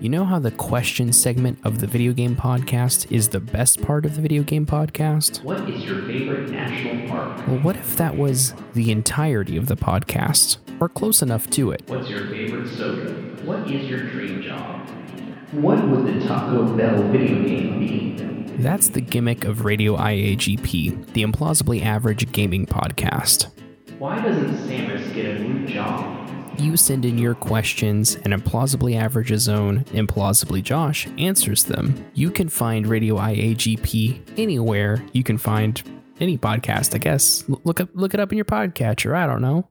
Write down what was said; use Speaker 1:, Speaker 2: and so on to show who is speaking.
Speaker 1: You know how the question segment of the video game podcast is the best part of the video game podcast?
Speaker 2: What is your favorite national park?
Speaker 1: Well, what if that was the entirety of the podcast? Or close enough to it?
Speaker 2: What's your favorite soda? What is your dream job? What would the Taco Bell video game be?
Speaker 1: That's the gimmick of Radio IAGP, the implausibly average gaming podcast.
Speaker 2: Why doesn't Samus get a new job?
Speaker 1: You send in your questions, and Implausibly Average's own Implausibly Josh answers them. You can find Radio IAGP anywhere you can find any podcast, I guess. Look up look it up in your podcatcher. I don't know.